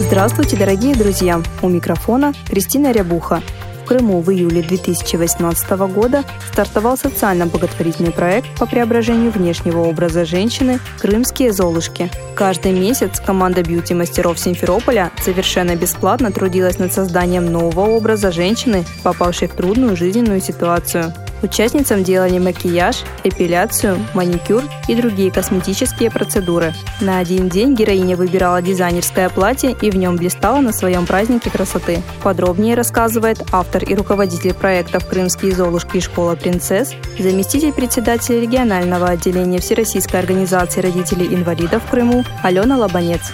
Здравствуйте, дорогие друзья! У микрофона Кристина Рябуха. В Крыму в июле 2018 года стартовал социально-благотворительный проект по преображению внешнего образа женщины «Крымские золушки». Каждый месяц команда бьюти-мастеров Симферополя совершенно бесплатно трудилась над созданием нового образа женщины, попавшей в трудную жизненную ситуацию. Участницам делали макияж, эпиляцию, маникюр и другие косметические процедуры. На один день героиня выбирала дизайнерское платье и в нем блистала на своем празднике красоты. Подробнее рассказывает автор и руководитель проектов «Крымские золушки» и «Школа принцесс», заместитель председателя регионального отделения Всероссийской организации родителей инвалидов в Крыму Алена Лобанец.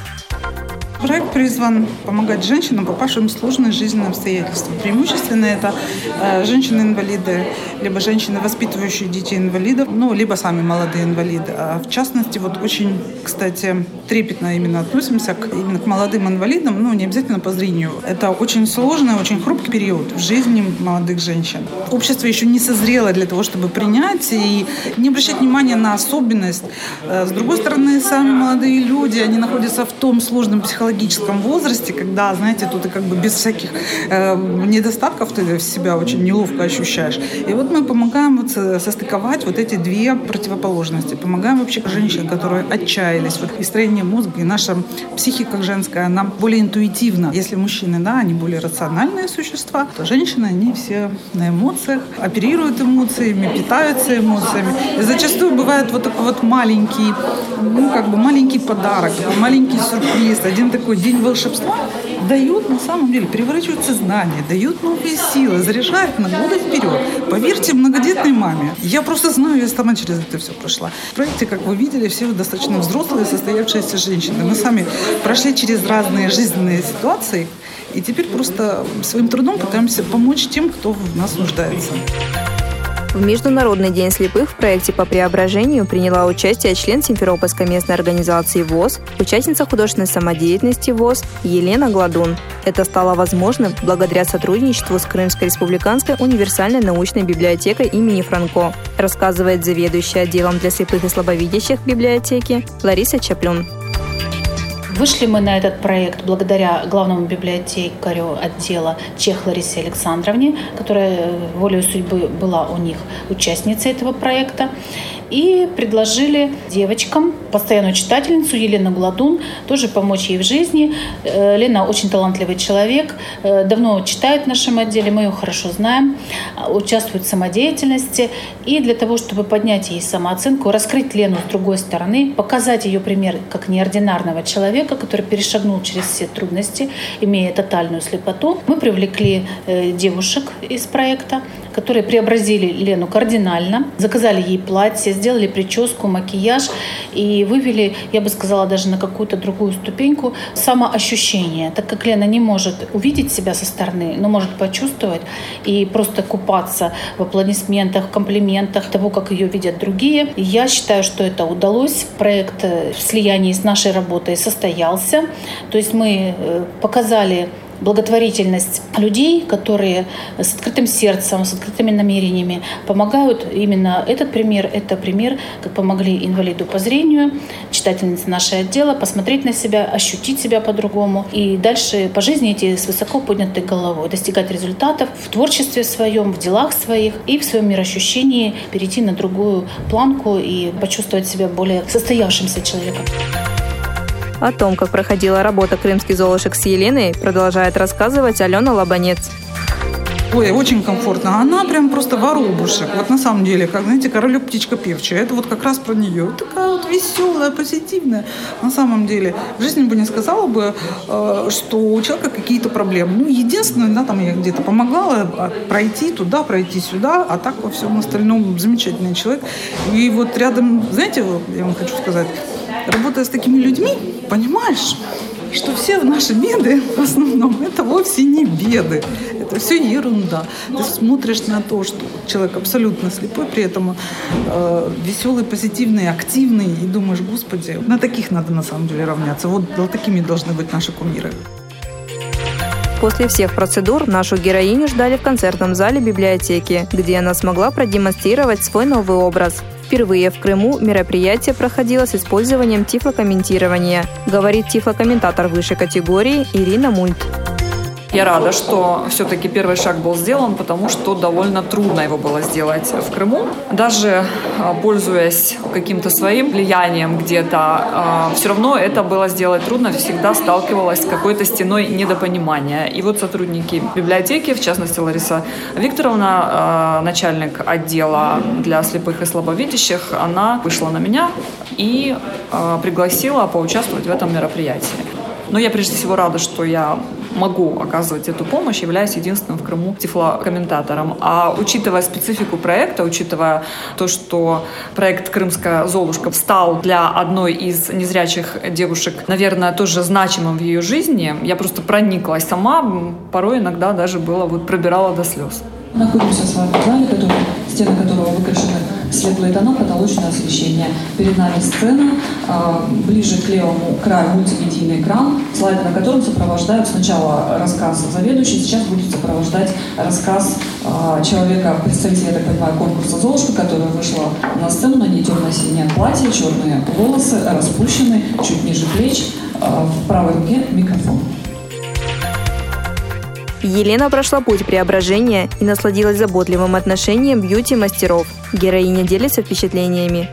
Проект призван помогать женщинам, попавшим в сложные жизненные обстоятельства. Преимущественно это э, женщины-инвалиды, либо женщины, воспитывающие детей-инвалидов, ну, либо сами молодые инвалиды. А в частности, вот очень, кстати, трепетно именно относимся к, именно к молодым инвалидам, ну, не обязательно по зрению. Это очень сложный, очень хрупкий период в жизни молодых женщин. Общество еще не созрело для того, чтобы принять и не обращать внимания на особенность. Э, с другой стороны, сами молодые люди, они находятся в том сложном психологическом психологическом возрасте, когда, знаете, тут ты как бы без всяких э, недостатков ты себя очень неловко ощущаешь. И вот мы помогаем вот состыковать вот эти две противоположности. Помогаем вообще женщинам, которые отчаялись. Вот и строение мозга, и наша психика женская, она более интуитивна. Если мужчины, да, они более рациональные существа, то женщины, они все на эмоциях, оперируют эмоциями, питаются эмоциями. И зачастую бывает вот такой вот маленький, ну, как бы маленький подарок, маленький сюрприз, один такой день волшебства дают на самом деле, переворачивают сознание, дают новые силы, заряжают на годы вперед. Поверьте многодетной маме. Я просто знаю, я сама через это все прошла. В проекте, как вы видели, все достаточно взрослые, состоявшиеся женщины. Мы сами прошли через разные жизненные ситуации, и теперь просто своим трудом пытаемся помочь тем, кто в нас нуждается. В Международный день слепых в проекте по преображению приняла участие член Симферопольской местной организации ВОЗ, участница художественной самодеятельности ВОЗ Елена Гладун. Это стало возможным благодаря сотрудничеству с Крымской республиканской универсальной научной библиотекой имени Франко, рассказывает заведующая отделом для слепых и слабовидящих библиотеки Лариса Чаплюн. Вышли мы на этот проект благодаря главному библиотекарю отдела Чех Ларисе Александровне, которая волею судьбы была у них участницей этого проекта и предложили девочкам, постоянную читательницу Елену Гладун, тоже помочь ей в жизни. Э, Лена очень талантливый человек, э, давно читает в нашем отделе, мы ее хорошо знаем, участвует в самодеятельности. И для того, чтобы поднять ей самооценку, раскрыть Лену с другой стороны, показать ее пример как неординарного человека, который перешагнул через все трудности, имея тотальную слепоту, мы привлекли э, девушек из проекта, которые преобразили Лену кардинально, заказали ей платье, сделали прическу, макияж и вывели, я бы сказала, даже на какую-то другую ступеньку самоощущение, так как Лена не может увидеть себя со стороны, но может почувствовать и просто купаться в аплодисментах, комплиментах того, как ее видят другие. Я считаю, что это удалось. Проект в слиянии с нашей работой состоялся. То есть мы э, показали благотворительность людей, которые с открытым сердцем, с открытыми намерениями помогают. Именно этот пример, это пример, как помогли инвалиду по зрению, читательнице нашего отдела, посмотреть на себя, ощутить себя по-другому и дальше по жизни идти с высоко поднятой головой, достигать результатов в творчестве своем, в делах своих и в своем мироощущении перейти на другую планку и почувствовать себя более состоявшимся человеком. О том, как проходила работа крымских золушек с Еленой, продолжает рассказывать Алена Лобанец. Ой, очень комфортно. Она прям просто воробушек. Вот на самом деле, как, знаете, королек птичка певчая. Это вот как раз про нее. Такая вот веселая, позитивная. На самом деле, в жизни бы не сказала бы, э, что у человека какие-то проблемы. Ну, единственное, да, там я где-то помогала а, пройти туда, пройти сюда, а так во всем остальном замечательный человек. И вот рядом, знаете, я вам хочу сказать, работая с такими людьми, понимаешь, что все наши беды в основном это вовсе не беды. Это все ерунда. Ты смотришь на то, что человек абсолютно слепой, при этом э, веселый, позитивный, активный, и думаешь, господи, на таких надо на самом деле равняться. Вот такими должны быть наши кумиры. После всех процедур нашу героиню ждали в концертном зале библиотеки, где она смогла продемонстрировать свой новый образ. Впервые в Крыму мероприятие проходило с использованием тифлокомментирования, говорит тифлокомментатор высшей категории Ирина Мульт. Я рада, что все-таки первый шаг был сделан, потому что довольно трудно его было сделать в Крыму. Даже а, пользуясь каким-то своим влиянием где-то, а, все равно это было сделать трудно, всегда сталкивалась с какой-то стеной недопонимания. И вот сотрудники библиотеки, в частности Лариса Викторовна, а, начальник отдела для слепых и слабовидящих, она вышла на меня и пригласила поучаствовать в этом мероприятии. Но я прежде всего рада, что я могу оказывать эту помощь, являюсь единственным в Крыму тифлокомментатором. А учитывая специфику проекта, учитывая то, что проект «Крымская Золушка» стал для одной из незрячих девушек, наверное, тоже значимым в ее жизни, я просто прониклась сама, порой иногда даже было вот пробирала до слез. Находимся с вами в зале, который, стены которого выкрашены светлые тона, потолочное освещение. Перед нами сцена, а, ближе к левому краю мультимедийный экран, слайды на котором сопровождают сначала рассказ заведующий, сейчас будет сопровождать рассказ а, человека, представителя, я так понимаю, конкурса «Золушка», которая вышла на сцену, на ней темно-синее платье, черные волосы, распущены, чуть ниже плеч, а, в правой руке микрофон. Елена прошла путь преображения и насладилась заботливым отношением бьюти-мастеров. Героиня делится впечатлениями.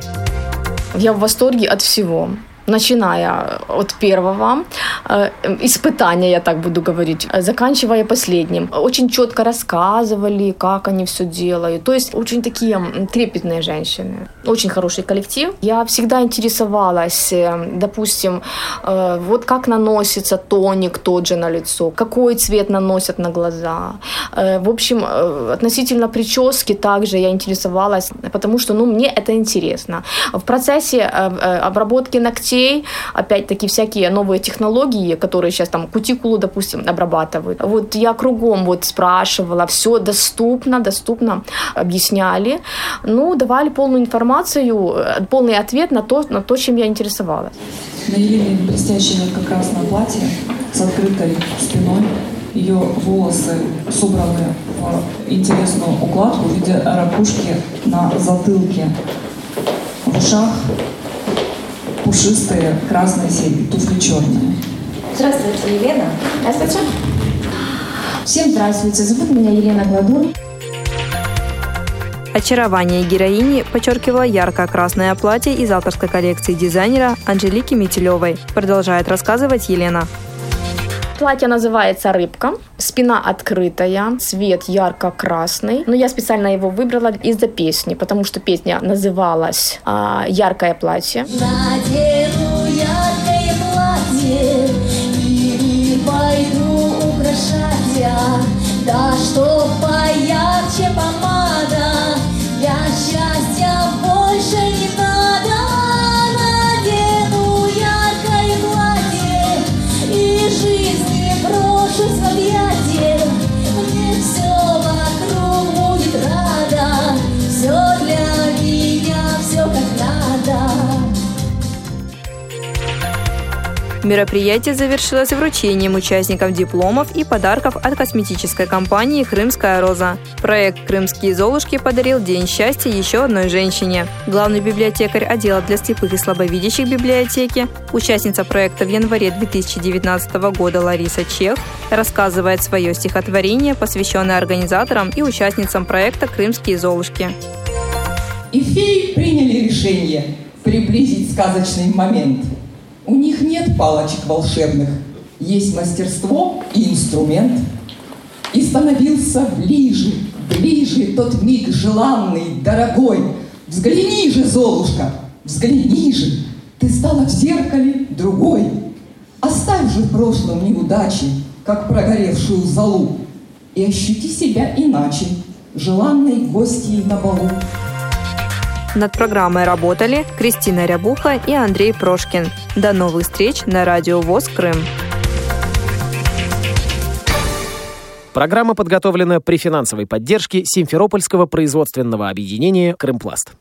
Я в восторге от всего начиная от первого э, испытания, я так буду говорить, заканчивая последним. Очень четко рассказывали, как они все делают. То есть очень такие трепетные женщины. Очень хороший коллектив. Я всегда интересовалась, э, допустим, э, вот как наносится тоник тот же на лицо, какой цвет наносят на глаза. В общем, относительно прически также я интересовалась, потому что ну, мне это интересно. В процессе обработки ногтей ногтей, опять-таки всякие новые технологии, которые сейчас там кутикулу, допустим, обрабатывают. Вот я кругом вот спрашивала, все доступно, доступно объясняли, ну, давали полную информацию, полный ответ на то, на то, чем я интересовалась. На Елене блестящее ярко-красное платье с открытой спиной, ее волосы собраны в интересную укладку в виде ракушки на затылке, в ушах пушистые красные серьги, туфли черные. Здравствуйте, Елена. Здравствуйте. Всем здравствуйте. Зовут меня Елена Гладун. Очарование героини подчеркивало ярко-красное платье из авторской коллекции дизайнера Анжелики Метелевой, продолжает рассказывать Елена. Платье называется «Рыбка». Спина открытая, цвет ярко-красный. Но я специально его выбрала из-за песни, потому что песня называлась а, «Яркое платье». Надену яркое платье и пойду украшать я, да что поярче помада, Мероприятие завершилось вручением участникам дипломов и подарков от косметической компании «Крымская роза». Проект «Крымские золушки» подарил День счастья еще одной женщине. Главный библиотекарь отдела для слепых и слабовидящих библиотеки, участница проекта в январе 2019 года Лариса Чех, рассказывает свое стихотворение, посвященное организаторам и участницам проекта «Крымские золушки». И феи приняли решение приблизить сказочный момент – у них нет палочек волшебных, есть мастерство и инструмент. И становился ближе, ближе тот миг желанный, дорогой. Взгляни же, Золушка, взгляни же, ты стала в зеркале другой. Оставь же в прошлом неудачи, как прогоревшую залу, и ощути себя иначе, желанной гостьей на балу. Над программой работали Кристина Рябуха и Андрей Прошкин. До новых встреч на радио ВОЗ Крым. Программа подготовлена при финансовой поддержке Симферопольского производственного объединения «Крымпласт».